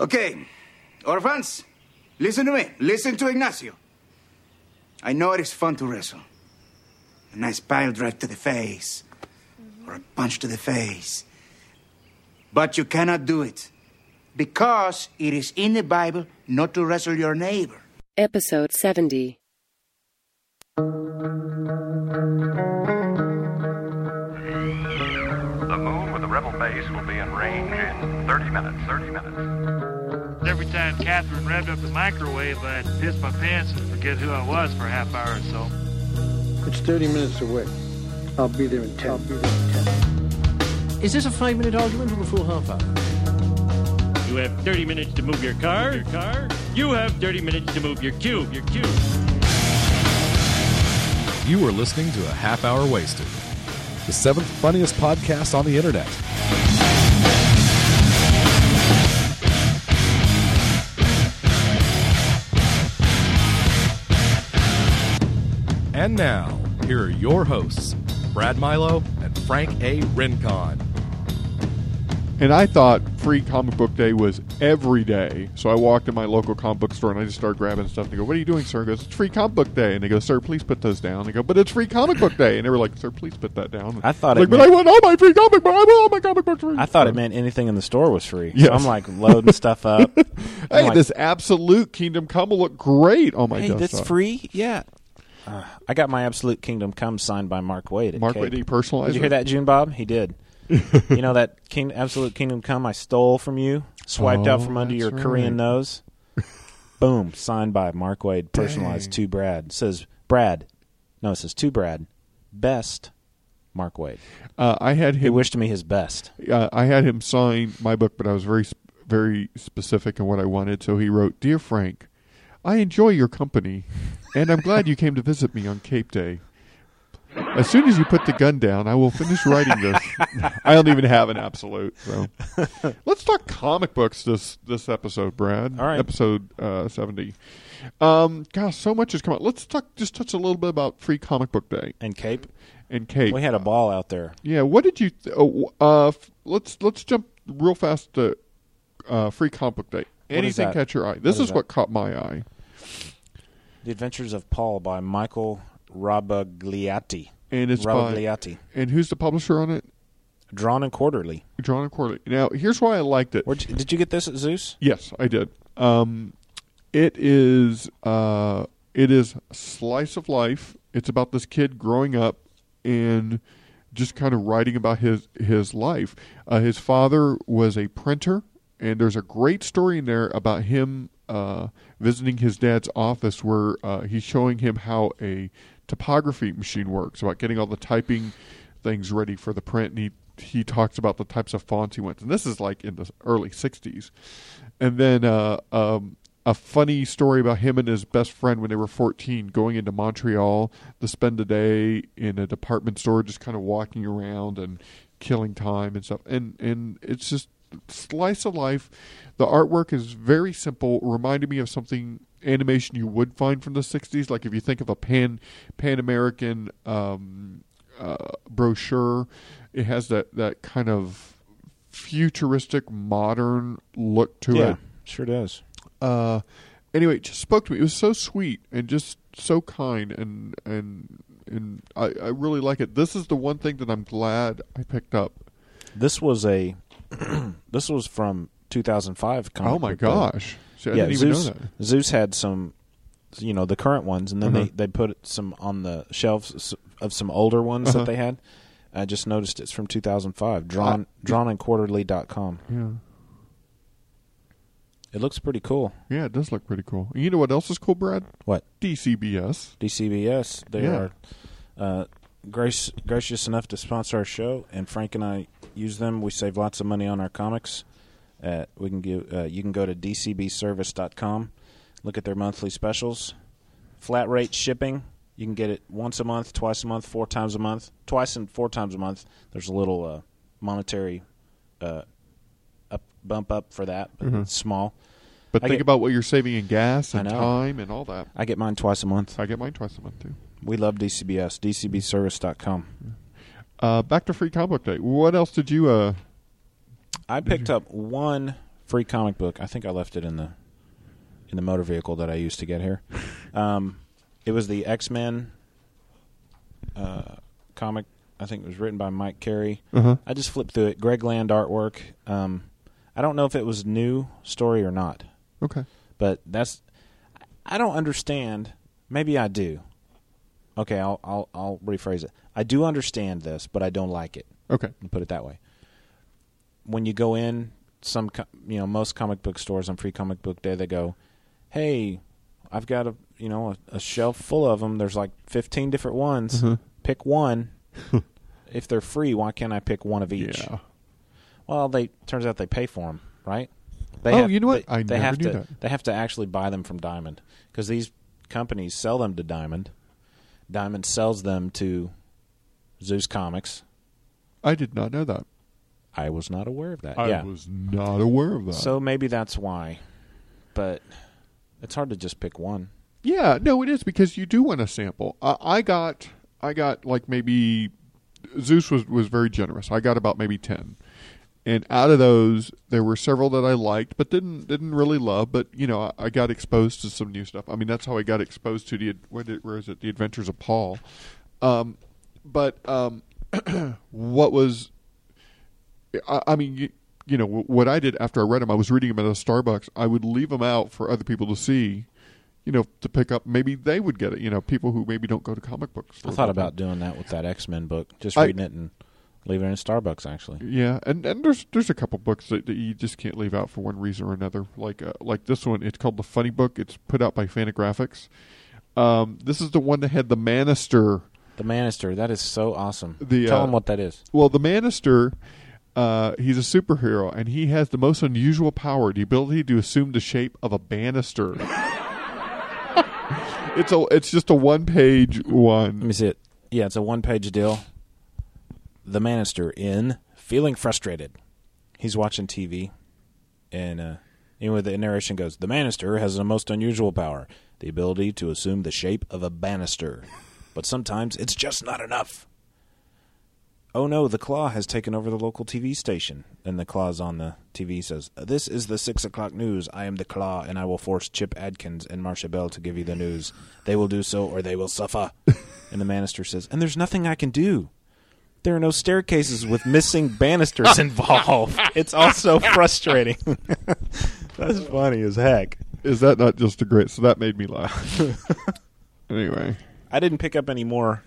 Okay, orphans, listen to me. Listen to Ignacio. I know it is fun to wrestle. A nice pile drive to the face, or a punch to the face. But you cannot do it because it is in the Bible not to wrestle your neighbor. Episode 70. The moon with the rebel base will be in range in 30 minutes. 30 minutes. Every time Catherine revved up the microwave, I'd piss my pants and forget who I was for a half hour or so. It's 30 minutes away. I'll be there in 10. I'll be there in 10. Is this a five minute argument or a full half hour? You have 30 minutes to move your car. Your car. You have 30 minutes to move your cube. Your cube. You are listening to a half hour wasted, the seventh funniest podcast on the internet. And now, here are your hosts, Brad Milo and Frank A. Rincon. And I thought free comic book day was every day. So I walked in my local comic book store and I just started grabbing stuff. And they go, What are you doing, sir? He goes, It's free comic book day. And they go, Sir, please put those down. They go, But it's free comic book day. And they were like, Sir, please put that down. I thought like, it But meant- I want all my free comic book. I want all my comic books free. I thought it meant anything in the store was free. Yes. So I'm like loading stuff up. I'm Hey, like, this absolute Kingdom Come will look great on my hey, desktop. that's free. Yeah. Uh, I got my Absolute Kingdom Come signed by Mark Waid. Mark. Waid, he personalized Did you it? hear that, June Bob? He did. you know that King, Absolute Kingdom Come I stole from you, swiped out Oh, from under your that's Korean nose. Boom, signed by Mark Waid, personalized Dang. to Brad. says Brad. No, it says to Brad. Best Mark Waid. Uh, I had He him. wished me his best. uh, I had him sign my book, but I was very, very specific in what I wanted. So he wrote, "Dear Frank, I enjoy your company, and I'm glad you came to visit me on Cape Day. As soon as you put the gun down, I will finish writing this. I don't even have an absolute. So let's talk comic books this this episode, Brad. All right. episode uh, seventy. Um, gosh, so much has come out. Let's talk. Just touch a little bit about Free Comic Book Day And Cape. and Cape. We had a ball out there. Yeah, what did you? Th- oh, uh, f- let's let's jump real fast to uh, Free Comic Book Day. Anything catch your eye? This What is, is what caught my eye. The Adventures of Paul by Michael Rabagliati. And it's by and who's the publisher on it? Drawn and quarterly. John and Corley. Now, here's why I liked it. Where'd did you get this at Zeus? Yes, I did. Um, it is uh, it is slice of life. It's about this kid growing up and just kind of writing about his his life. Uh, his father was a printer, and there's a great story in there about him uh, visiting his dad's office, where uh, he's showing him how a typography machine works, about getting all the typing things ready for the print, and he he talks about the types of fonts he went. And this is like in the early '60s, and then uh, um, a funny story about him and his best friend when they were 14 going into Montreal to spend a day in a department store, just kind of walking around and killing time and stuff. And and it's just slice of life. The artwork is very simple, reminded me of something animation you would find from the 60s. Like if you think of a pan Pan American um, uh, brochure, it has that that kind of futuristic modern look to yeah, it sure does. uh, anyway, it just spoke to me. It was so sweet and just so kind, and and and I, I really like it. This is the one thing that I'm glad I picked up. This was a. this was from 2005. comic oh my gosh! See, I yeah, didn't even Zeus. know that. Zeus had some, you know, the current ones, and then Uh-huh. they they put some on the shelves of some older ones Uh-huh. that they had. I just noticed it's from 2005. Drawn Uh, drawnandquarterly.com. Yeah, It looks pretty cool. yeah, it does look pretty cool. You know what else is cool, Brad? What? DCBS. DCBS. They Yeah. are uh, grace, gracious enough to sponsor our show, and Frank and I use them. We save lots of money on our comics. Uh, we can give. Uh, you can go to dcbservice.com, look at their monthly specials, flat rate shipping. You can get it once a month, twice a month, four times a month, twice and four times a month. There's a little uh, monetary uh, up bump up for that, but Mhm. it's small. But I think get- about what you're saving in gas and time and all that. I get mine twice a month. I get mine twice a month too. We love DCBS. DCBservice.com. Uh, back to Free Comic Book Day. What else did you? Uh, I picked up one free comic book. I think I left it in the in the motor vehicle that I used to get here. Um, it was the X Men uh, comic. I think it was written by Mike Carey. Uh-huh. I just flipped through it. Greg Land artwork. Um, I don't know if it was new story or not, Okay. but that's I don't understand. Maybe I do. Okay, I'll I'll I'll rephrase it. I do understand this, but I don't like it. Okay. Put it that way. When you go in some, you know, most comic book stores on Free Comic Book Day, they go, "Hey, I've got a, you know, a, a shelf full of them. There's like 15 different ones. Mhm. Pick one. if they're free, why can't I pick one of each?" Yeah. Well, they turns out they pay for them, right? They Oh, have, you know what? They, I they never have knew to. that. They have to actually buy them from Diamond because these companies sell them to Diamond. Diamond sells them to Zeus Comics. I did not know that. I was not aware of that. I yeah. was not aware of that. So maybe that's why. But it's hard to just pick one. Yeah, no, it is because you do want a sample. Uh, I got, I got like maybe Zeus was was very generous. I got about maybe ten, and out of those, there were several that I liked, but didn't didn't really love. But you know, I, I got exposed to some new stuff. I mean, that's how I got exposed to the what did, where is it? The Adventures of Paul. Um, but um, what was, I, I mean, you, you know, what I did after I read them, I was reading them at a Starbucks. I would leave them out for other people to see you know, to pick up. Maybe they would get it. You know, people who maybe don't go to comic books I thought about doing that with that X Men book, just I- reading it and leaving it in Starbucks. Actually, Yeah, and and there's there's a couple books that, that you just can't leave out for one reason or another. Like uh, like this one, it's called the Funny Book. It's put out by Fantagraphics. Um, this is the one that had the Manister. the Manister. That is so awesome. The, Tell uh, them what that is. Well, the Manister, uh, he's a superhero, and he has the most unusual power: the ability to assume the shape of a banister. it's a it's just a one page one. Let me see it. Yeah, it's a one-page deal. The Manister in feeling frustrated. He's watching TV, and uh, anyway, the narration goes: The Manister has a most unusual power, the ability to assume the shape of a banister, but sometimes it's just not enough. Oh no, the Claw has taken over the local TV station. And the Claw's on the TV says, This is the six o'clock news. I am the Claw, and I will force Chip Adkins and Marcia Bell to give you the news. They will do so, or they will suffer. and the Manister says, And there's nothing I can do. There are no staircases with missing banisters involved. It's also frustrating. That's funny as heck. Is that not just a great? So that made me laugh. anyway, I didn't pick up any more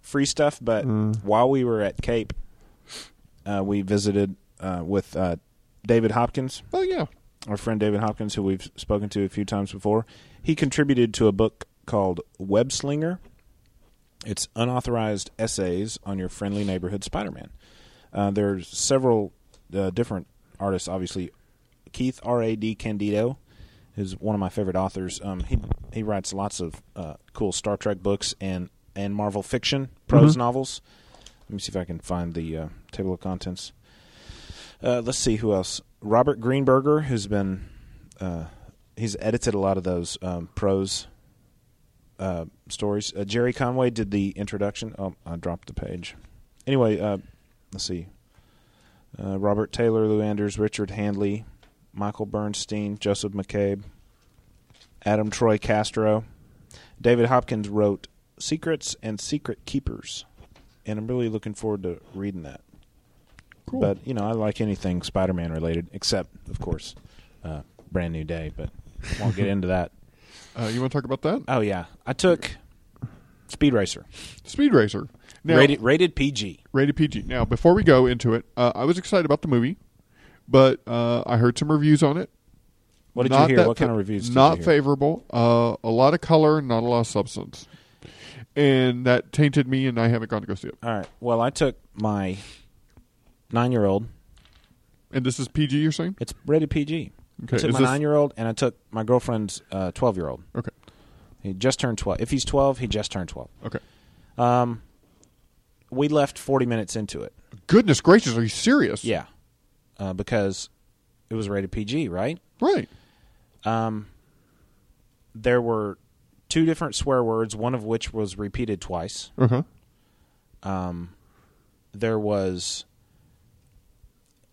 free stuff, but Mm. while we were at Cape, uh, we visited uh, with uh, David Hopkins, oh yeah, our friend David Hopkins, who we've spoken to a few times before. He contributed to a book called Web Slinger. It's unauthorized essays on your friendly neighborhood Spider-Man. Uh, there's several uh, different artists, obviously. Keith R. A. DeCandido is one of my favorite authors. Um, he he writes lots of uh, cool Star Trek books and and Marvel fiction prose Mhm. novels. Let me see if I can find the uh, table of contents. Uh, let's see who else. Robert Greenberger, who's been uh, he's edited a lot of those um, prose uh, stories. Uh, Gerry Conway did the introduction. Oh, I dropped the page. Anyway, uh, let's see. Uh, Robert Taylor, Lou Anders, Richard Hanley, Michael Bernstein, Joseph McCabe, Adam Troy Castro. David Hopkins wrote Secrets and Secret Keepers, and I'm really looking forward to reading that. Cool. But you know, I like anything Spider-Man related, except of course, uh, Brand New Day. But I won't get into that. Uh, you want to talk about that? Oh yeah, I took Speed Racer, Speed Racer. Now, rated rated PG. rated PG. Now, before we go into it, uh, I was excited about the movie, but uh, I heard some reviews on it. What did Not you hear? What kind of reviews? Did Not you hear? favorable. Uh, a lot of color, not a lot of substance, and that tainted me, and I haven't gone to go see it. All right. Well, I took my nine-year-old. And this is PG. You're saying? It's rated PG. Okay. I took is my this- nine-year-old, and I took my girlfriend's uh, twelve-year-old. Okay. He just turned twelve. If he's twelve, he just turned twelve. Okay. Um, we left forty minutes into it. Goodness gracious, are you serious? Yeah, uh, because it was rated PG, right? Right. Um, there were two different swear words, one of which was repeated twice. Uh huh. Um, there was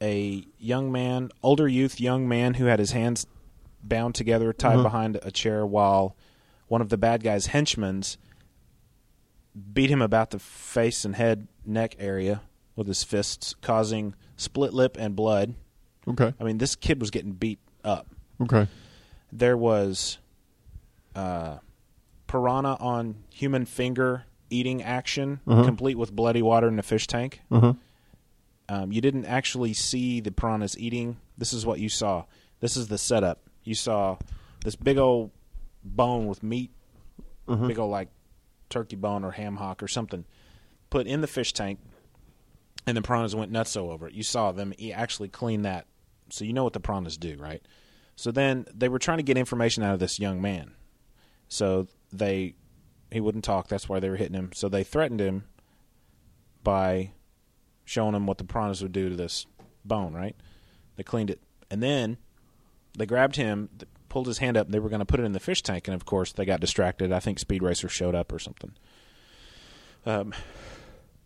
a young man, older youth, young man who had his hands bound together, tied Uh-huh. behind a chair, while one of the bad guy's henchmen beat him about the face and head, neck area with his fists, causing split lip and blood. Okay. I mean, this kid was getting beat up. Okay. There was uh, piranha on human finger eating action, Uh-huh. complete with bloody water in a fish tank. Uh-huh. Um, you didn't actually see the piranhas eating. This is what you saw. This is the setup. You saw this big old bone with meat, Uh-huh. big old like turkey bone or ham hock or something, put in the fish tank, and the piranhas went nuts over it. You saw them actually clean that, so you know what the piranhas do, right? So then they were trying to get information out of this young man. So they he wouldn't talk. That's why they were hitting him. So they threatened him by showing him what the piranhas would do to this bone. Right? They cleaned it, and then they grabbed him, pulled his hand up. and They were going to put it in the fish tank, and of course they got distracted. I think Speed Racer showed up or something. Um,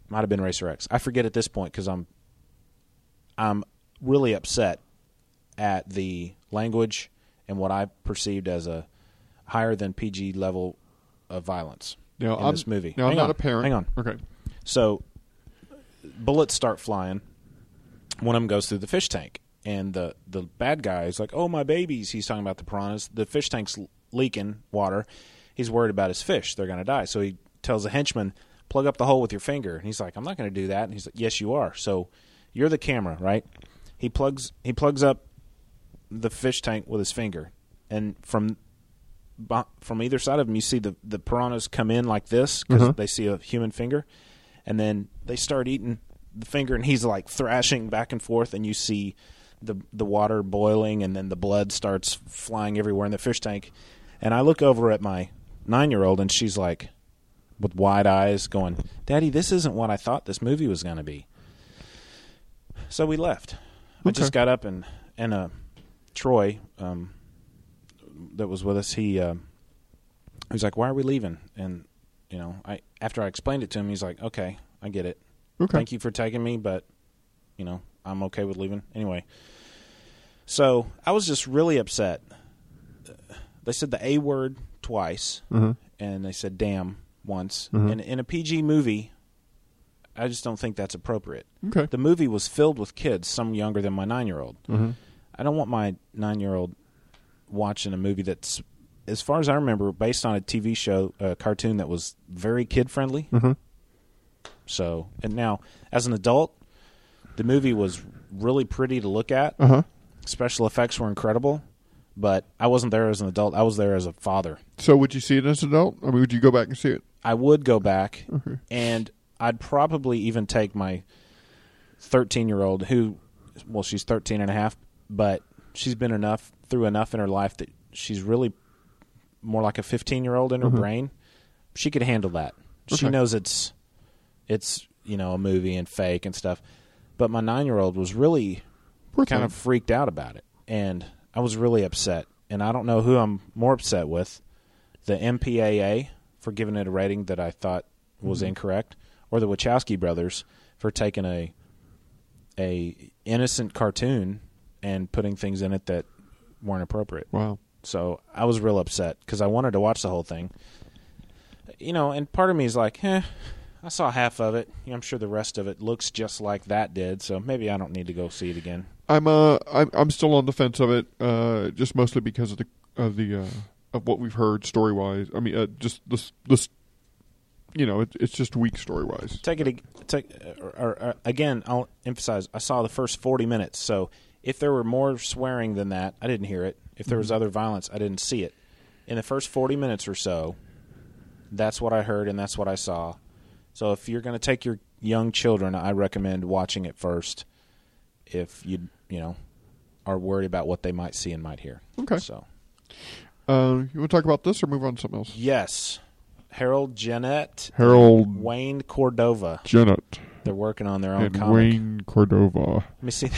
might have been Racer X. I forget at this point because I'm I'm really upset at the language and what I perceived as a higher than PG level of violence Now, in I'm, this movie. Now, I'm Hang not on. a parent. Hang on. Okay. So bullets start flying. One of them goes through the fish tank, and the the bad guy is like, "Oh my babies!" He's talking about the piranhas. The fish tank's leaking water. He's worried about his fish; they're going to die. So he tells the henchman, "Plug up the hole with your finger." And he's like, "I'm not going to do that." And he's like, "Yes, you are." So you're the camera, right? He plugs he plugs up the fish tank with his finger, and from from either side of him, you see the the piranhas come in like this because Uh-huh. they see a human finger, and then they start eating the finger, and he's like thrashing back and forth, and you see the the water boiling, and then the blood starts flying everywhere in the fish tank, and I look over at my nine year old, and she's like, with wide eyes, going, "Daddy, this isn't what I thought this movie was going to be." So we left. I just got up and and uh, Troy, um, that was with us, he uh, he was like, "Why are we leaving?" And you know, I after I explained it to him, he's like, "Okay, I get it. Okay. Thank you for taking me, but you know, I'm okay with leaving anyway." So I was just really upset. They said the A word twice, Mhm. and they said "damn" once. Mhm. And in a PG movie, I just don't think that's appropriate. Okay. The movie was filled with kids, some younger than my nine-year-old. Mhm. I don't want my nine-year-old watching a movie that's, as far as I remember, based on a TV show, a cartoon that was very kid-friendly. Mhm. So, and now as an adult, the movie was really pretty to look at. Uh-huh. Special effects were incredible, but I wasn't there as an adult. I was there as a father. So would you see it as an adult? I mean, would you go back and see it? I would go back, Okay. and I'd probably even take my 13 year old who, well, she's 13 and a half, but she's been enough through enough in her life that she's really more like a 15 year old in her Mhm. brain. She could handle that. She Okay. knows it's, it's you know a movie and fake and stuff. But my nine year old was really Poor kind thing. of freaked out about it, and I was really upset. And I don't know who I'm more upset with, the MPAA for giving it a rating that I thought was Mhm. incorrect, or the Wachowski brothers for taking a a innocent cartoon and putting things in it that weren't appropriate. Wow. So I was real upset because I wanted to watch the whole thing. You know, and part of me is like, eh, I saw half of it. I'm sure the rest of it looks just like that did, so maybe I don't need to go see it again. I'm uh I'm I'm still on the fence of it, uh, just mostly because of the of the uh, of what we've heard story wise. I mean, uh, just this this, you know, it, it's just weak story wise. Take it take or, or, or again. I'll emphasize. I saw the first 40 minutes, so if there were more swearing than that, I didn't hear it. If there was Mhm. other violence, I didn't see it. In the first 40 minutes or so, that's what I heard and that's what I saw. So if you're going to take your young children, I recommend watching it first. If you you know are worried about what they might see and might hear. Okay. So Uh, you want to talk about this or move on to something else? yes, Harold Jeanette, Harold Wayne Cordova. Janet They're working on their own and comic. Wayne Cordova. Let me see.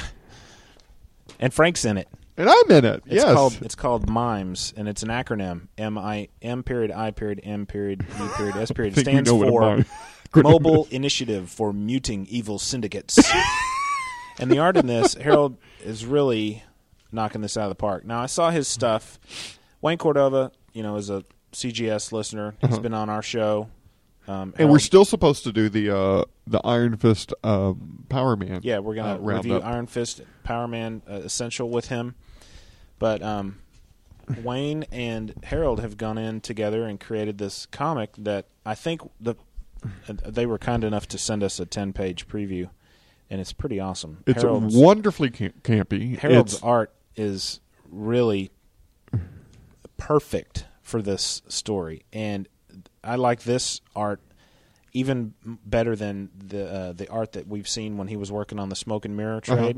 and Frank's in it. And I'm in it. It's yes. called it's called MIMES, and it's an acronym: M I M period I period M period U period S period. It stands know what a for Mobile Initiative for Muting Evil Syndicates. And the art in this, Harold is really knocking this out of the park. Now, I saw his stuff. Wayne Cordova, you know, is a CGS listener. He's Uh-huh. been on our show. Um, And we're still supposed to do the uh, the Iron Fist um, Power Man. Yeah, we're gonna uh, review up. Iron Fist Power Man uh, Essential with him. But um, Wayne and Harold have gone in together and created this comic that I think the uh, they were kind enough to send us a ten page preview, and it's pretty awesome. It's Harold's, wonderfully cam- campy. Harold's It's- art is really perfect for this story, and I like this art even better than the uh, the art that we've seen when he was working on the smoke and mirror Uh-huh.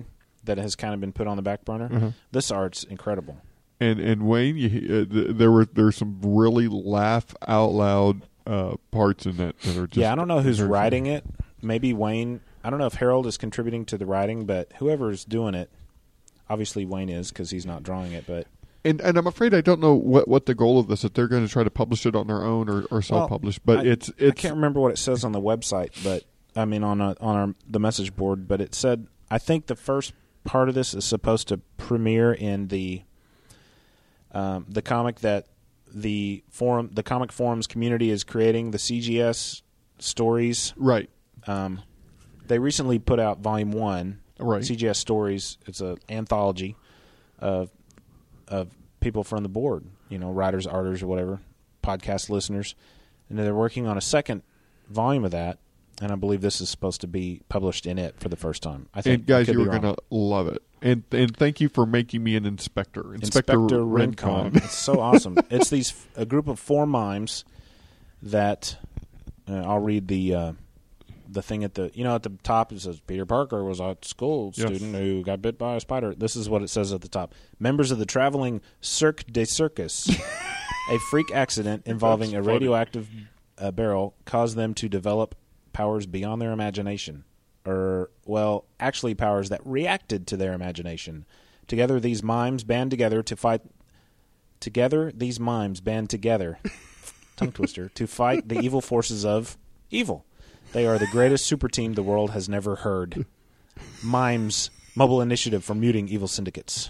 Trade that has kind of been put on the back burner. Uh-huh. This art's incredible. and and Wayne, you, uh, th- there were there's some really laugh out loud uh, parts in that that are just yeah, I don't know who's writing it. Maybe Wayne. I don't know if Harold is contributing to the writing, but whoever's doing it, obviously Wayne is because he's not drawing it. But And and I'm afraid I don't know what, what the goal of this. If they're going to try to publish it on their own or, or self publish, but I- it's I can't remember what it says on the website, but I mean on a, on our the message board. But it said I think the first part of this is supposed to premiere in the um, the comic that the forum the comic forums community is creating the CGS stories. right. Um, they recently put out volume one, Right. CGS stories. It's an anthology of of people from the board, you know, writers, artists, or whatever, podcast listeners, and they're working on a second volume of that. And I believe this is supposed to be published in it for the first time. I think And guys, you are going to love it. And and thank you for making me an inspector, Inspector, Inspector Rincon. It's so awesome. It's these a group of four mimes that uh, I'll read the uh, the thing at the you know at the top it says Peter Parker was a school Yes. student who got bit by a spider. This is what it says at the top. Members of the traveling Cirque de Circus, a freak accident involving a radioactive uh, barrel caused them to develop powers beyond their imagination. Or, well, actually, powers that reacted to their imagination. Together, these mimes band together to fight. Together, these mimes band together, tongue twister, to fight the evil forces of evil. They are the greatest super team the world has never heard. Mimes, mobile initiative for muting evil syndicates.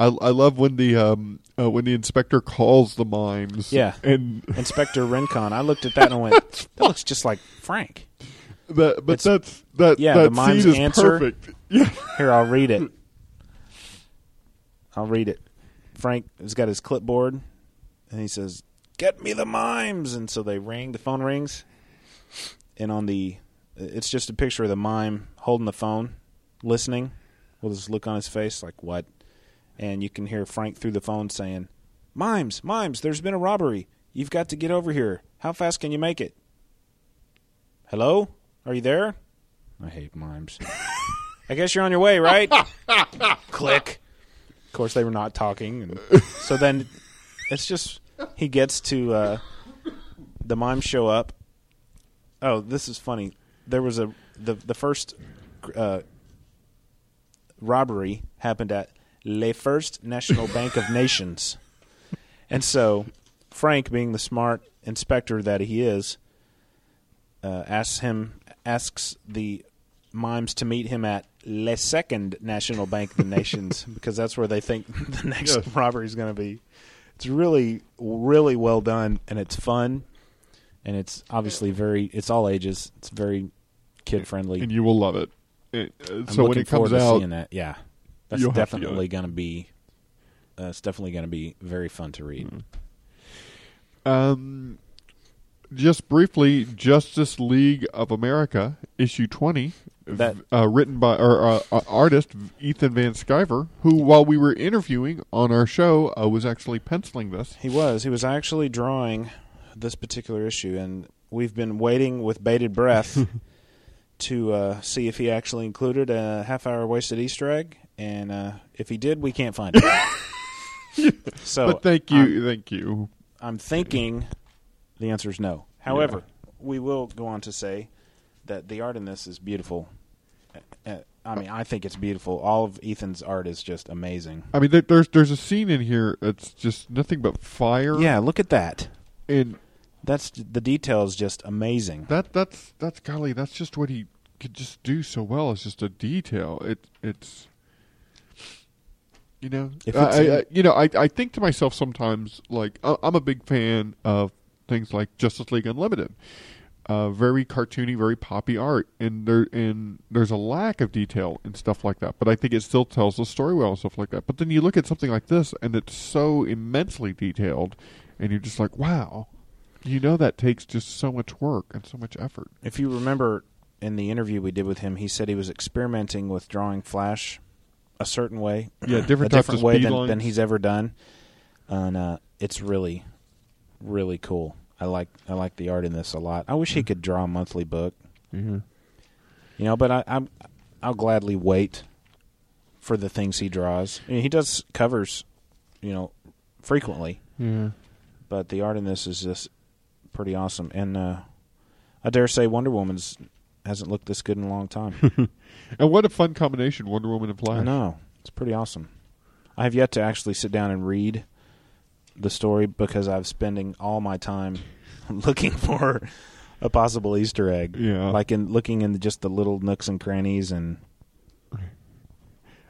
I I love when the um uh, when the inspector calls the mimes. Yeah. and Inspector Rincon. I looked at that and I went, that looks just like Frank. that but It's- that's that yeah, that the mimes scene is answer. perfect. Yeah, Here, I'll read it. I'll read it. Frank has got his clipboard, and he says, "Get me the mimes." And so they ring. The phone rings, and on the, it's just a picture of the mime holding the phone, listening, with this look on his face, like what? And you can hear Frank through the phone saying, "Mimes, mimes, there's been a robbery. You've got to get over here. How fast can you make it?" Hello, are you there? I hate mimes. I guess you're on your way, right? Click. Of course, they were not talking, and so then it's just he gets to uh, the mimes show up. Oh, this is funny. There was a the the first uh, robbery happened at Le First National Bank of Nations, and so Frank, being the smart inspector that he is, uh, asks him asks the mimes to meet him at Le Second National Bank of the Nations because that's where they think the next Yes. robbery is going to be. It's really, really well done, and it's fun, and it's obviously very. It's all ages. It's very kid friendly. and you will love it. It- uh, so when it comes out, that. Yeah, that's you'll have to get definitely going to be. Uh, it's definitely going to be very fun to read. Um, just briefly, Justice League of America issue twenty, That- uh, written by our uh, uh, artist Ethan Van Sciver, who, while we were interviewing on our show, uh, was actually penciling this. He was. He was actually drawing this particular issue, and we've been waiting with bated breath to uh, see if he actually included a half-hour wasted Easter egg. And uh, if he did, we can't find it. so, but thank you, I'm, thank you. I'm thinking the answer is no. However, we will go on to say that the art in this is beautiful. Uh, I mean, I think it's beautiful. All of Ethan's art is just amazing. I mean, there's there's a scene in here that's just nothing but fire. Yeah, look at that. and That's the detail is just amazing. that that's that's golly, that's just what he could just do so well It's just a detail. It it's you know If I, I, you know I I think to myself sometimes like I- I'm a big fan of things like Justice League Unlimited. Uh, very cartoony, very poppy art, and there and there's a lack of detail and stuff like that. But I think it still tells the story well and stuff like that. But then you look at something like this, and it's so immensely detailed, and you're just like, wow, you know that takes just so much work and so much effort. If you remember in the interview we did with him, he said he was experimenting with drawing Flash a certain way. Yeah, different a different of way than, than he's ever done, and uh, it's really, really cool. I like I like the art in this a lot. I wish he could draw a monthly book. Mm-hmm. You know, but I, I'm I'll gladly wait for the things he draws. I mean, he does covers, you know, frequently, Yeah. but the art in this is just pretty awesome. And uh, I dare say Wonder Woman's hasn't looked this good in a long time. And what a fun combination, Wonder Woman and Flash. I know it's pretty awesome. I have yet to actually sit down and read the story because I'm spending all my time looking for a possible Easter egg. Yeah. like in looking in just the little nooks and crannies and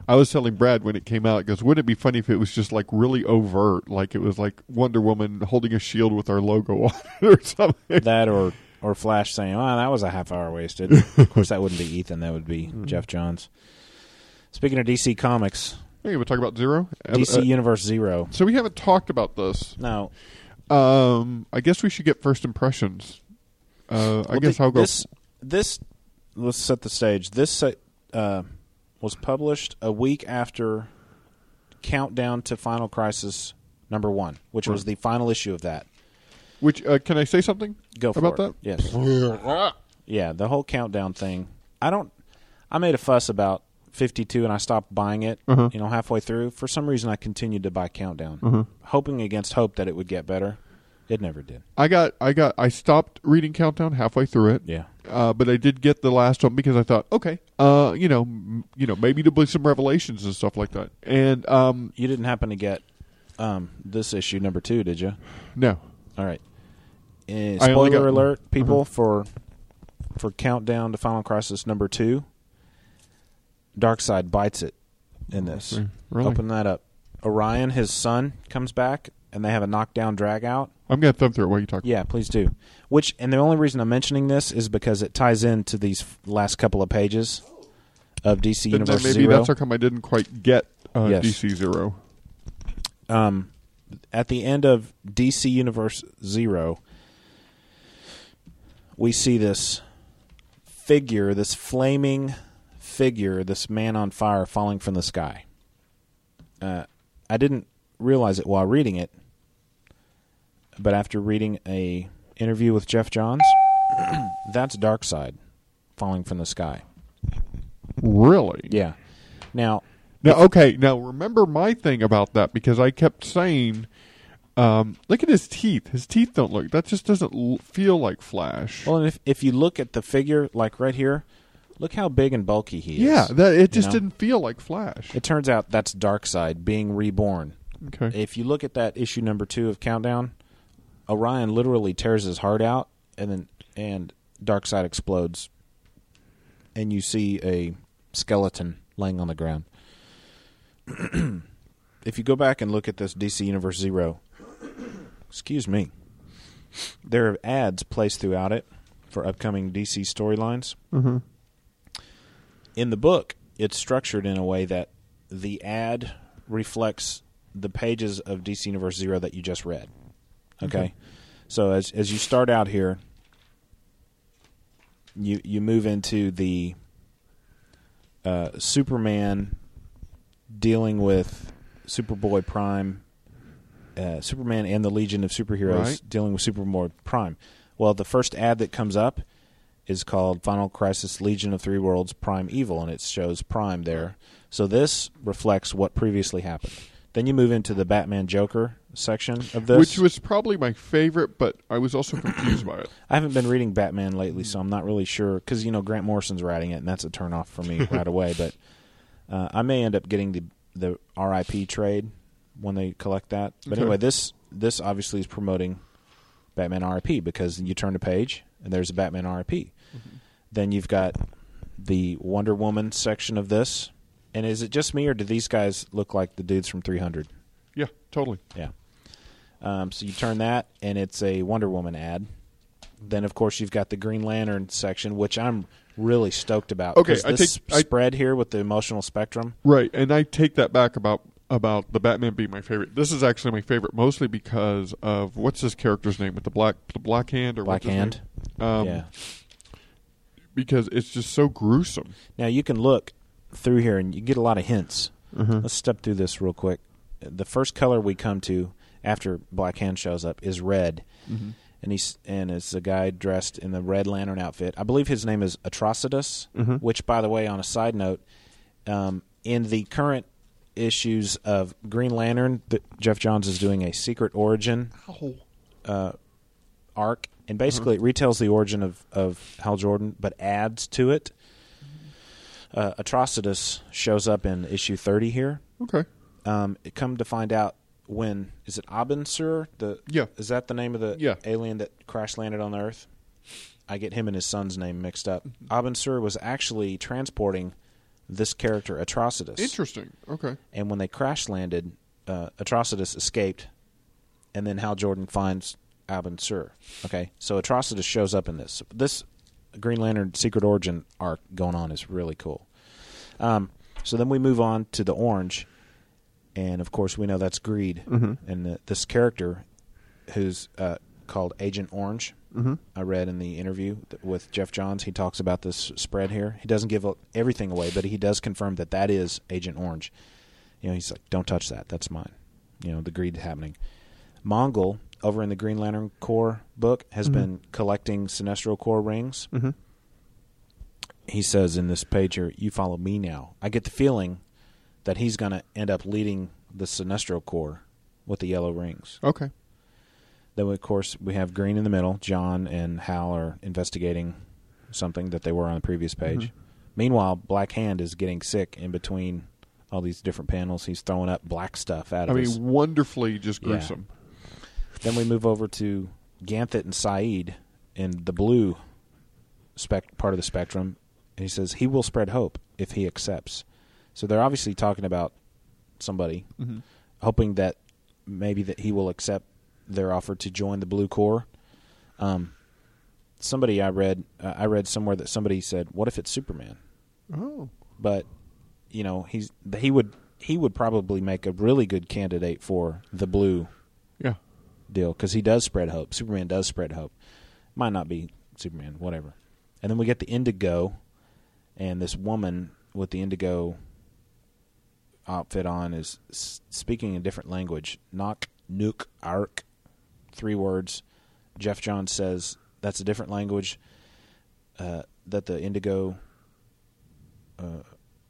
I was telling Brad when it came out, because wouldn't it be funny if it was just like really overt, like it was like Wonder Woman holding a shield with our logo on it or something. that or or Flash saying, "Oh, that was a half hour wasted." of course, that wouldn't be Ethan. That would be Mm-hmm. Geoff Johns. Speaking of DC Comics, Hey, we talk about Zero. DC Uh, uh, Universe Zero. so we haven't talked about this. No, Um, I guess we should get first impressions. Uh, I Well, guess the- I'll go. This, this, let's set the stage. This uh, was published a week after Countdown to Final Crisis number one, which was the final issue of that. Which uh, can I say something? Go for about it. that. Yes. yeah, the whole countdown thing. I don't. I made a fuss about 52 and I stopped buying it. Uh-huh. You know, halfway through. For some reason, I continued to buy Countdown, Uh-huh. hoping against hope that it would get better. It never did. I got, I got, I stopped reading Countdown halfway through it. Yeah. Uh, but I did get the last one because I thought, okay, uh, you know, m- you know, maybe there'll be some revelations and stuff like that. And um, You didn't happen to get um, this issue number two, did you? no, All right. Uh, spoiler got- alert, people uh-huh. for for Countdown to Final Crisis number two. Darkseid bites it in this. Okay, really? Open that up. Orion, his son, comes back, and they have a knockdown drag out. I'm gonna thumb through it while you talk. Yeah, please do. Which, and the only reason I'm mentioning this is because it ties into these last couple of pages of DC Then- then Universe maybe Zero. that's how come I didn't quite get uh, Yes. DC Zero. um, at the end of DC Universe Zero, we see this figure, this flaming figure, this man on fire falling from the sky. Uh, I didn't realize it while reading it, but after reading a interview with Geoff Johns, that's Darkseid falling from the sky. Really? Yeah. Now, Now, okay. Now, remember my thing about that because I kept saying, um, "Look at his teeth. His teeth don't look. That just doesn't l- feel like Flash." Well, and if if you look at the figure, like right here, look how big and bulky he is. yeah, that it just know? didn't feel like Flash. It turns out that's Darkseid being reborn. okay. If you look at that issue number two of Countdown, Orion literally tears his heart out, and then and Darkseid explodes, and you see a skeleton laying on the ground. if you go back and look at this DC Universe Zero, excuse me, there are ads placed throughout it for upcoming DC storylines. hmm In the book, it's structured in a way that the ad reflects the pages of DC Universe Zero that you just read. Okay, Okay. so as as you start out here, you you move into the uh, Superman dealing with Superboy Prime, uh, Superman and the Legion of Superheroes Right. dealing with Superboy Prime. Well, the first ad that comes up is called Final Crisis Legion of Three Worlds Prime Evil, and it shows Prime there. So this reflects what previously happened. Then you move into the Batman Joker section of this. Which was probably my favorite, but I was also confused by it. I haven't been reading Batman lately, so I'm not really sure because you know Grant Morrison's writing it, and that's a turnoff for me right away. But uh, I may end up getting the the RIP trade when they collect that. But Okay. anyway, this this obviously is promoting Batman RIP because you turn the page and there's a Batman RIP. Then you've got the Wonder Woman section of this. And is it just me, or do these guys look like the dudes from 300? Yeah, totally. Yeah. Um, so you turn that, and it's a Wonder Woman ad. Then, of course, you've got the Green Lantern section, which I'm really stoked about. Okay, I this take- I- spread here with the emotional spectrum. Right, and I take that back about about the Batman being my favorite. This is actually my favorite, mostly because of what's his character's name with the black the black hand or Black Hand. Um, yeah. because it's just so gruesome. Now you can look through here and you get a lot of hints. Mhm. Let's step through this real quick. The first color we come to after Black Hand shows up is red, Mhm. and he's and it's a guy dressed in the Red Lantern outfit. I believe his name is Atrocitus. Mhm. Which, by the way, on a side note, um, in the current issues of Green Lantern, th- Geoff Johns is doing a secret origin uh, arc, and basically it retells the origin of, of Hal Jordan, but adds to it. Uh, Atrocitus shows up in issue thirty here. Okay. Um, it come to find out when is it Abin Sur? The Yeah. is that the name of the Yeah. alien that crash landed on Earth? I get him and his son's name mixed up. Mm-hmm. Abin Sur was actually transporting this character Atrocitus. Interesting. Okay. And when they crash landed, uh, Atrocitus escaped, and then Hal Jordan finds Abin Sur. Okay, so Atrocitus shows up in this. This Green Lantern Secret Origin arc going on is really cool. Um, so then we move on to the orange, and of course we know that's Greed, Mhm. and the, this character, who's uh, called Agent Orange. Mhm. I read in the interview with Geoff Johns. He talks about this spread here. He doesn't give everything away, but he does confirm that that is Agent Orange. You know, he's like, "Don't touch that. That's mine." You know, the greed happening. Mongul over in the Green Lantern Corps book has Mhm. been collecting Sinestro Corps rings. Mhm. He says in this page here, "You follow me now." I get the feeling that he's going to end up leading the Sinestro Corps with the yellow rings. Okay. Then, of course, we have Green in the middle. John and Hal are investigating something that they were on the previous page. Mhm. Meanwhile, Black Hand is getting sick in between all these different panels. He's throwing up black stuff out I of mean, his. wonderfully just Yeah. gruesome. Then we move over to Ganthet and Sayd in the blue spec- part of the spectrum. And he says he will spread hope if he accepts. So they're obviously talking about somebody, Mhm. hoping that maybe that he will accept their offer to join the Blue Corps. Um, somebody I read, uh, I read somewhere that somebody said, "What if it's Superman?" Oh. But you know, he's he would he would probably make a really good candidate for the Blue Yeah. deal because he does spread hope. Superman does spread hope. Might not be Superman, whatever. And then we get the Indigo, and this woman with the Indigo outfit on is speaking a different language. Knock, nuke, arc, three words. Geoff Johns says that's a different language. Uh, that the Indigo. Uh,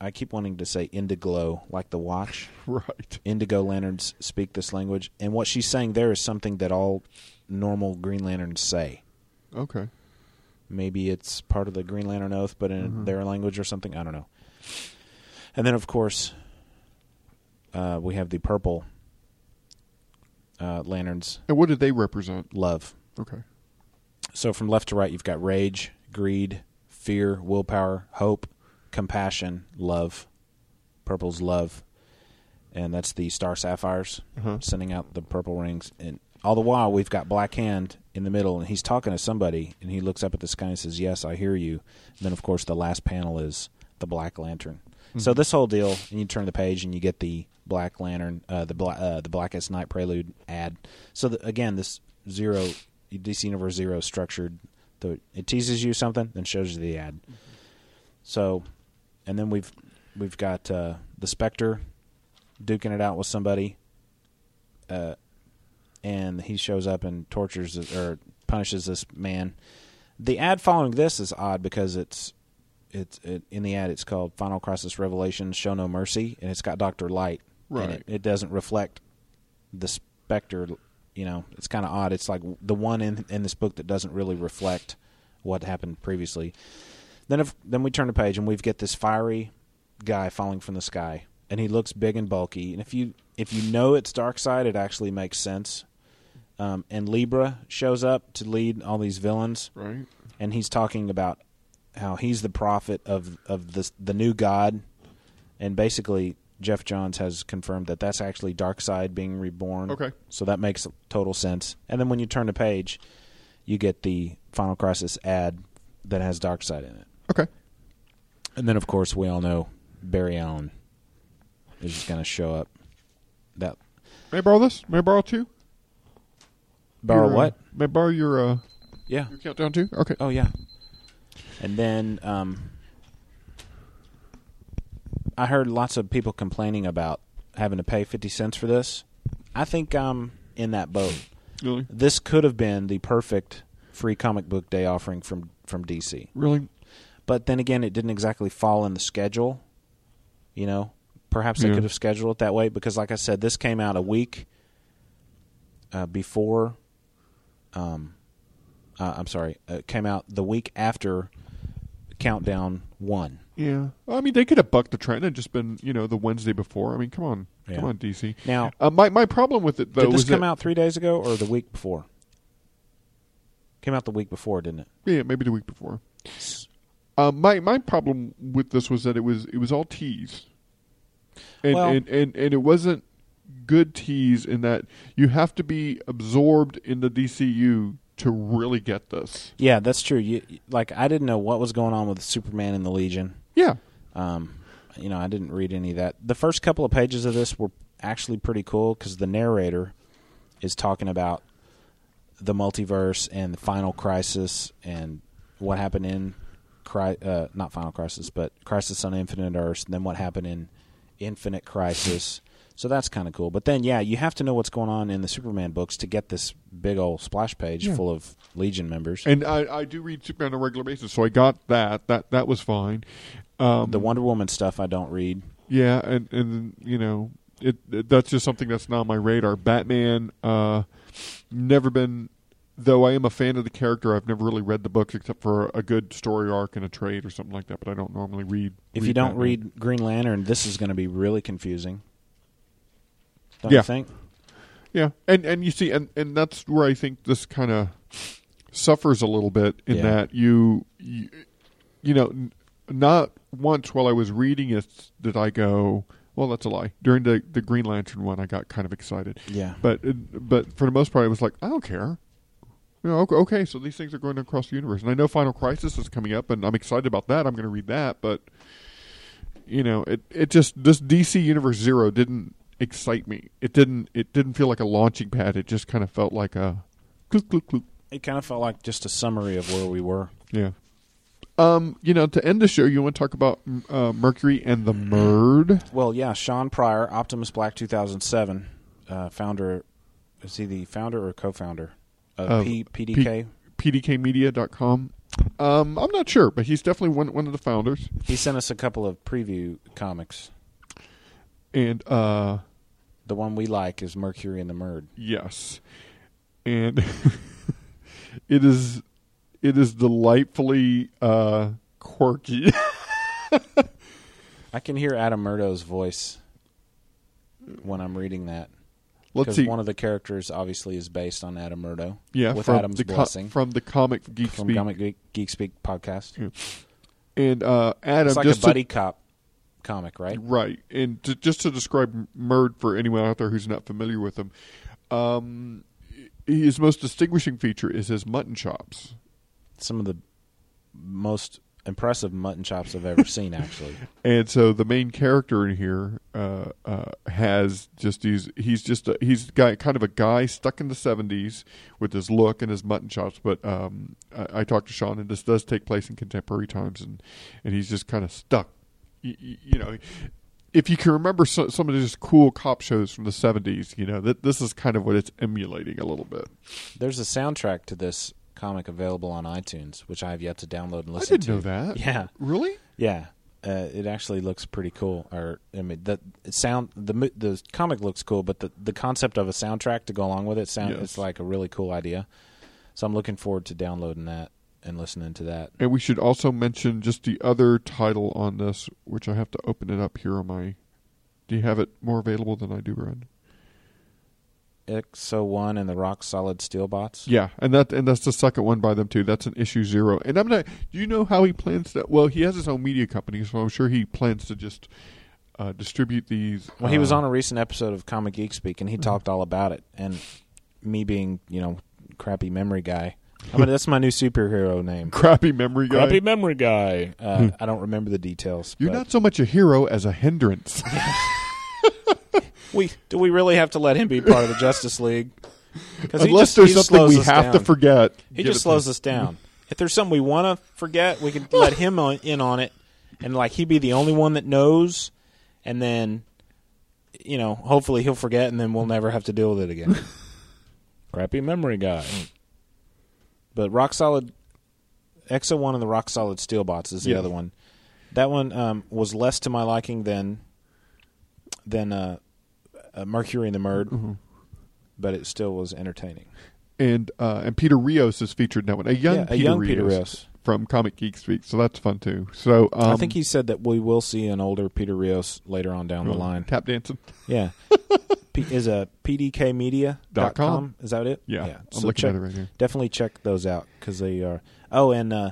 I keep wanting to say Indiglo, like the watch. Right. Indigo lanterns speak this language, and what she's saying there is something that all normal Green Lanterns say. Okay. Maybe it's part of the Green Lantern oath, but in Mhm. their language or something. I don't know. And then, of course, uh, we have the purple uh, lanterns. And what do they represent? Love. Okay. So from left to right, you've got rage, greed, fear, willpower, hope, compassion, love. Purple's love, and that's the star sapphires Uh-huh. sending out the purple rings. And all the while, we've got Black Hand in the middle, and he's talking to somebody, and he looks up at the sky and says, "Yes, I hear you." And then, of course, the last panel is the Black Lantern. So Mhm. this whole deal, and you turn the page, and you get the Black Lantern, uh, the Bla- uh, the Blackest Night Prelude ad. So the, again, this zero DC Universe Zero structured. The, it teases you something, then shows you the ad. So, and then we've we've got uh, the Spectre duking it out with somebody, uh, and he shows up and tortures or punishes this man. The ad following this is odd because it's it's it, in the ad it's called Final Crisis Revelation: Show No Mercy, and it's got Doctor Light. Right. it. it doesn't reflect the Spectre. You know, it's kind of odd. It's like the one in in this book that doesn't really reflect what happened previously. Then if then we turn the page and we get this fiery guy falling from the sky, and he looks big and bulky. And if you if you know it's Darkseid, it actually makes sense. Um, and Libra shows up to lead all these villains, Right. and he's talking about how he's the prophet of of this the new God, and basically Geoff Johns has confirmed that that's actually Darkseid being reborn. Okay. so that makes total sense. And then when you turn the page, you get the Final Crisis ad that has Darkseid in it. Okay. And then, of course, we all know Barry Allen is just going to show up. That May I borrow this? May I borrow two? borrow Your, uh, what? May I borrow your uh, Yeah. your countdown too? Okay. Oh yeah. And then um, I heard lots of people complaining about having to pay fifty cents for this. I think I'm in that boat. Really? This could have been the perfect free comic book day offering from from DC. Really? But then again, it didn't exactly fall in the schedule. You know, perhaps they Yeah. could have scheduled it that way because, like I said, this came out a week uh, before. Um, uh, I'm sorry, it came out the week after Countdown One. Yeah. I mean, they could have bucked the trend and just been, you know, the Wednesday before. I mean, come on, Yeah. come on, DC. Now- uh, my my problem with it though Did this was come out three days ago or the week before? Came out the week before, didn't it? Yeah, maybe the week before. Um, my my problem with this was that it was it was all tease, and Well- and, and and it wasn't good tease in that you have to be absorbed in the DCU to really get this. Yeah, that's true. You, like I didn't know what was going on with Superman and the Legion. Yeah, Um, you know, I didn't read any of that. The first couple of pages of this were actually pretty cool because the narrator is talking about the multiverse and the final crisis and what happened in uh, not final crisis, but crisis on infinite earths, and then what happened in infinite crisis. So that's kind of cool. But then, yeah, you have to know what's going on in the Superman books to get this big old splash page Yeah. full of Legion members. and I, I do read Superman on a regular basis, so I got that. That that was fine. Um, the Wonder Woman stuff I don't read. Yeah, and and you know, it, it that's just something that's not on my radar. Batman, uh, never been. Though I am a fan of the character, I've never really read the books except for a good story arc and a trade or something like that. But I don't normally read. If read you don't Batman. read Green Lantern, this is going to be really confusing. Don't Yeah. you think? yeah, and and you see, and and that's where I think this kind of suffers a little bit in Yeah. that you, you, you know, n- not once while I was reading it did I go. Well, that's a lie. During the the Green Lantern one, I got kind of excited. Yeah. But uh, but for the most part, I was like, I don't care. You know, okay, okay, so these things are going across the universe, and I know Final Crisis is coming up, and I'm excited about that. I'm going to read that, but you know, it it just this DC Universe Zero didn't excite me. It didn't it didn't feel like a launching pad. It just kind of felt like a clook clook clook. It kind of felt like just a summary of where we were. Yeah. Um, you know, to end the show, you want to talk about uh, Mercury and the Murd? Well, yeah, Sean Pryor, Optimus Black 2007, uh, founder. Is he the founder or co-founder of Of P- PDK? P- PDKmedia.com. Um, I'm not sure, but he's definitely one one of the founders. he sent us a couple of preview comics. And uh, The one we like is Mercury and the Murd. Yes, and it is it is delightfully uh, quirky. I can hear Adam Murdough's voice when I'm reading that. Let's Because see. one of the characters obviously is based on Adam Murdough. yeah, with from Adam's the co- blessing from the comic Geek from Speak, Comic Geek, Geek Speak podcast. and uh, Adam It's like just a to- buddy cop comic, right? right, and to, just to describe Murd for anyone out there who's not familiar with him, um, his most distinguishing feature is his mutton chops. Some of the most impressive mutton chops I've ever seen, actually. And so the main character in here uh, uh, has just these. He's just a, he's guy kind of a guy stuck in the seventies with his look and his mutton chops. But um, I, I talked to Sean, and this does take place in contemporary times, and and he's just kind of stuck. You, you know, if you can remember so, some of these cool cop shows from the seventies, you know that this is kind of what it's emulating a little bit. There's a soundtrack to this comic available on iTunes, which I have yet to download and listen to. I didn't to. know that. Yeah, Really? yeah. Uh, it actually looks pretty cool. Or I mean, the sound the the comic looks cool, but the the concept of a soundtrack to go along with it sound Yes. it's like a really cool idea. So I'm looking forward to downloading that and listening to that. And we should also mention just the other title on this, which I have to open it up here on my. Do you have it more available than I do, Red? XO1 and the Rock Solid Steel bots. Yeah, and that and that's the second one by them too. That's an issue zero. And I'm not. Do you know how he plans to? Well, he has his own media company, so I'm sure he plans to just uh, distribute these. Well, he was uh, on a recent episode of Comic Geek Speak, and he talked all about it. And me being, you know, crappy memory guy. I mean, that's my new superhero name. crappy memory guy. Crappy memory guy. Uh, I don't remember the details. You're but not so much a hero as a hindrance. We do we really have to let him be part of the Justice League? 'Cause he Unless just- there's something we us have to forget. He just slows us down. If there's something we want to forget, we can let him on, in on it, and like he'd be the only one that knows, and then, you know, hopefully he'll forget, and then we'll never have to deal with it again. Crappy memory guy. But rock solid, Exo One and the rock solid steel bots is the Yeah. other one. That one um, was less to my liking than than uh, uh, Mercury and the Murd, Mm-hmm. but it still was entertaining. and uh, and Peter Rios is featured in that one. A young Yeah, a Peter young Rios Peter Rios. from Comic Geek Speak. So that's fun too. So um, I think he said that we will see an older Peter Rios later on down the line. tap dancing. Yeah, P- is a pdkmedia Dot com. com. Is that it? Yeah, yeah. I'm looking check, at it right here. Definitely check those out because they are. Oh, and uh,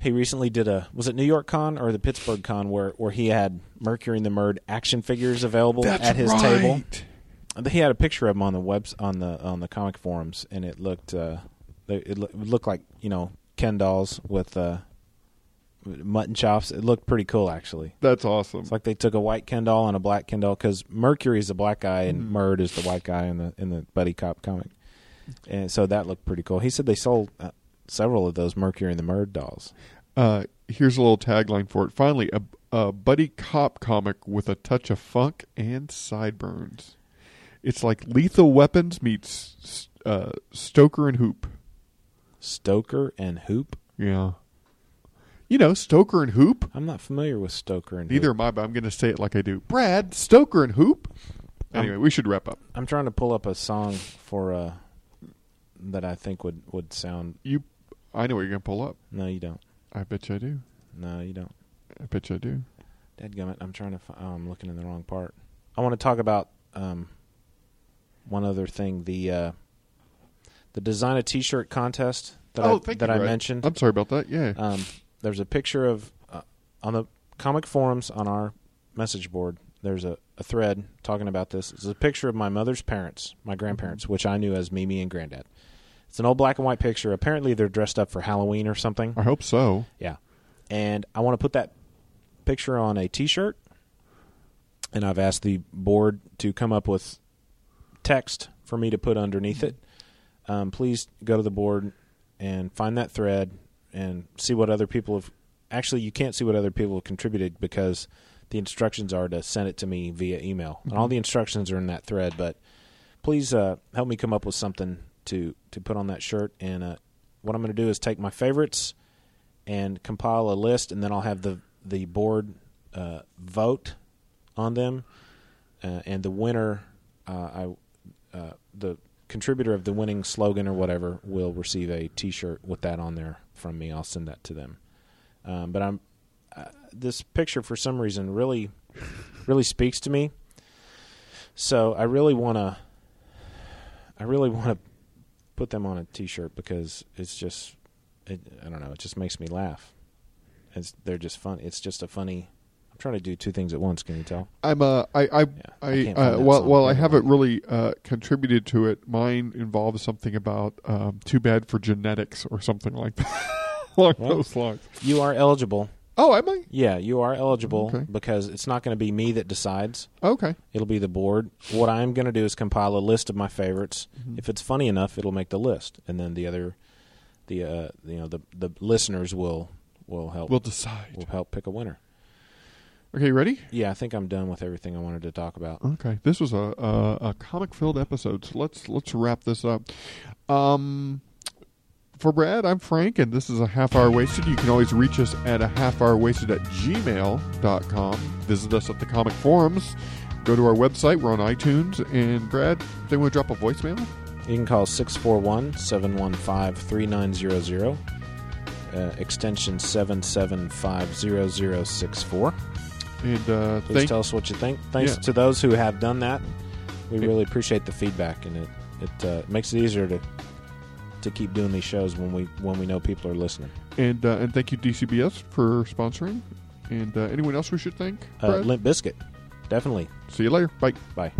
he recently did a was it New York Con or the Pittsburgh Con where where he had Mercury and the Murd action figures available That's at his right. table. He had a picture of them on the webs on the on the comic forums, and it looked uh, it looked like you know Ken dolls with uh, mutton chops. It looked pretty cool, actually. That's awesome. It's like they took a white Ken doll and a black Ken doll because Mercury is the black guy and Mm-hmm. Murd is the white guy in the in the buddy cop comic, and so that looked pretty cool. He said they sold uh, several of those Mercury and the Murd dolls. Uh, here's a little tagline for it. Finally, a, a buddy cop comic with a touch of funk and sideburns. It's like Lethal Weapons meets uh, Stoker and Hoop. Stoker and Hoop. Yeah. You know, Stoker and Hoop. I'm not familiar with Stoker and Neither Hoop. am I, but I'm going to say it like I do. Brad, Stoker and Hoop. Anyway, we should wrap up. I'm trying to pull up a song for uh, that I think would would sound. You, I know what you're going to pull up. No, you don't. I bet you I do. No, you don't. I bet you I do. Dadgummit, I'm trying to. Fi- oh, I'm looking in the wrong part. I want to talk about um, one other thing. The uh, the design a T-shirt contest that oh, I, thank that you, I Brad. mentioned. I'm sorry about that. Yeah. Um, there's a picture of uh, on the comic forums on our message board. There's a, a thread talking about this. It's a picture of my mother's parents, my grandparents, which I knew as Mimi and Granddad. It's an old black and white picture. Apparently, they're dressed up for Halloween or something. I hope so. Yeah. And I want to put that picture on a t shirt. And I've asked the board to come up with text for me to put underneath it. Um, please go to the board and find that thread and see what other people have. Actually, you can't see what other people have contributed because the instructions are to send it to me via email. And all the instructions are in that thread. But please uh, help me come up with something to, to put on that shirt. And uh, what I'm going to do is take my favorites and compile a list, and then I'll have the the board uh, vote on them, uh, and the winner, uh, I uh, the contributor of the winning slogan or whatever will receive a T-shirt with that on there from me. I'll send that to them. Um, but I'm uh, this picture for some reason really really speaks to me. So I really want to I really want to put them on a T-shirt because it's just it, I don't know. It just makes me laugh. It's, they're just fun. It's just a funny. I'm trying to do two things at once. Can you tell? I'm uh I I, I I, uh, while while I haven't mind. really uh, contributed to it, mine involves something about um, too bad for genetics or something like that along Well, those lines. You are eligible. Oh, am I? Yeah, you are eligible Okay. because it's not going to be me that decides. Okay. It'll be the board. What I'm going to do is compile a list of my favorites. Mm-hmm. If it's funny enough, it'll make the list, and then the other, the uh, you know the the listeners will will help We'll decide. will help pick a winner. Okay, you ready? Yeah, I think I'm done with everything I wanted to talk about. Okay, this was a a, a comic filled episode, so let's let's wrap this up. Um, for Brad, I'm Frank, and this is a half hour wasted. You can always reach us at a half hour wasted at gmail.com. Visit us at the comic forums. Go to our website. We're on iTunes. And Brad, they want to drop a voicemail? You can call 641 715 3900, extension 7750064. And uh, Please thank tell us what you think. Thanks Yeah. to those who have done that. We really appreciate the feedback, and it it uh, makes it easier to to keep doing these shows when we when we know people are listening. And uh, and thank you DCBS for sponsoring. And uh, anyone else we should thank? Uh, Brad? Limp Bizkit, definitely. See you later. Bye. Bye.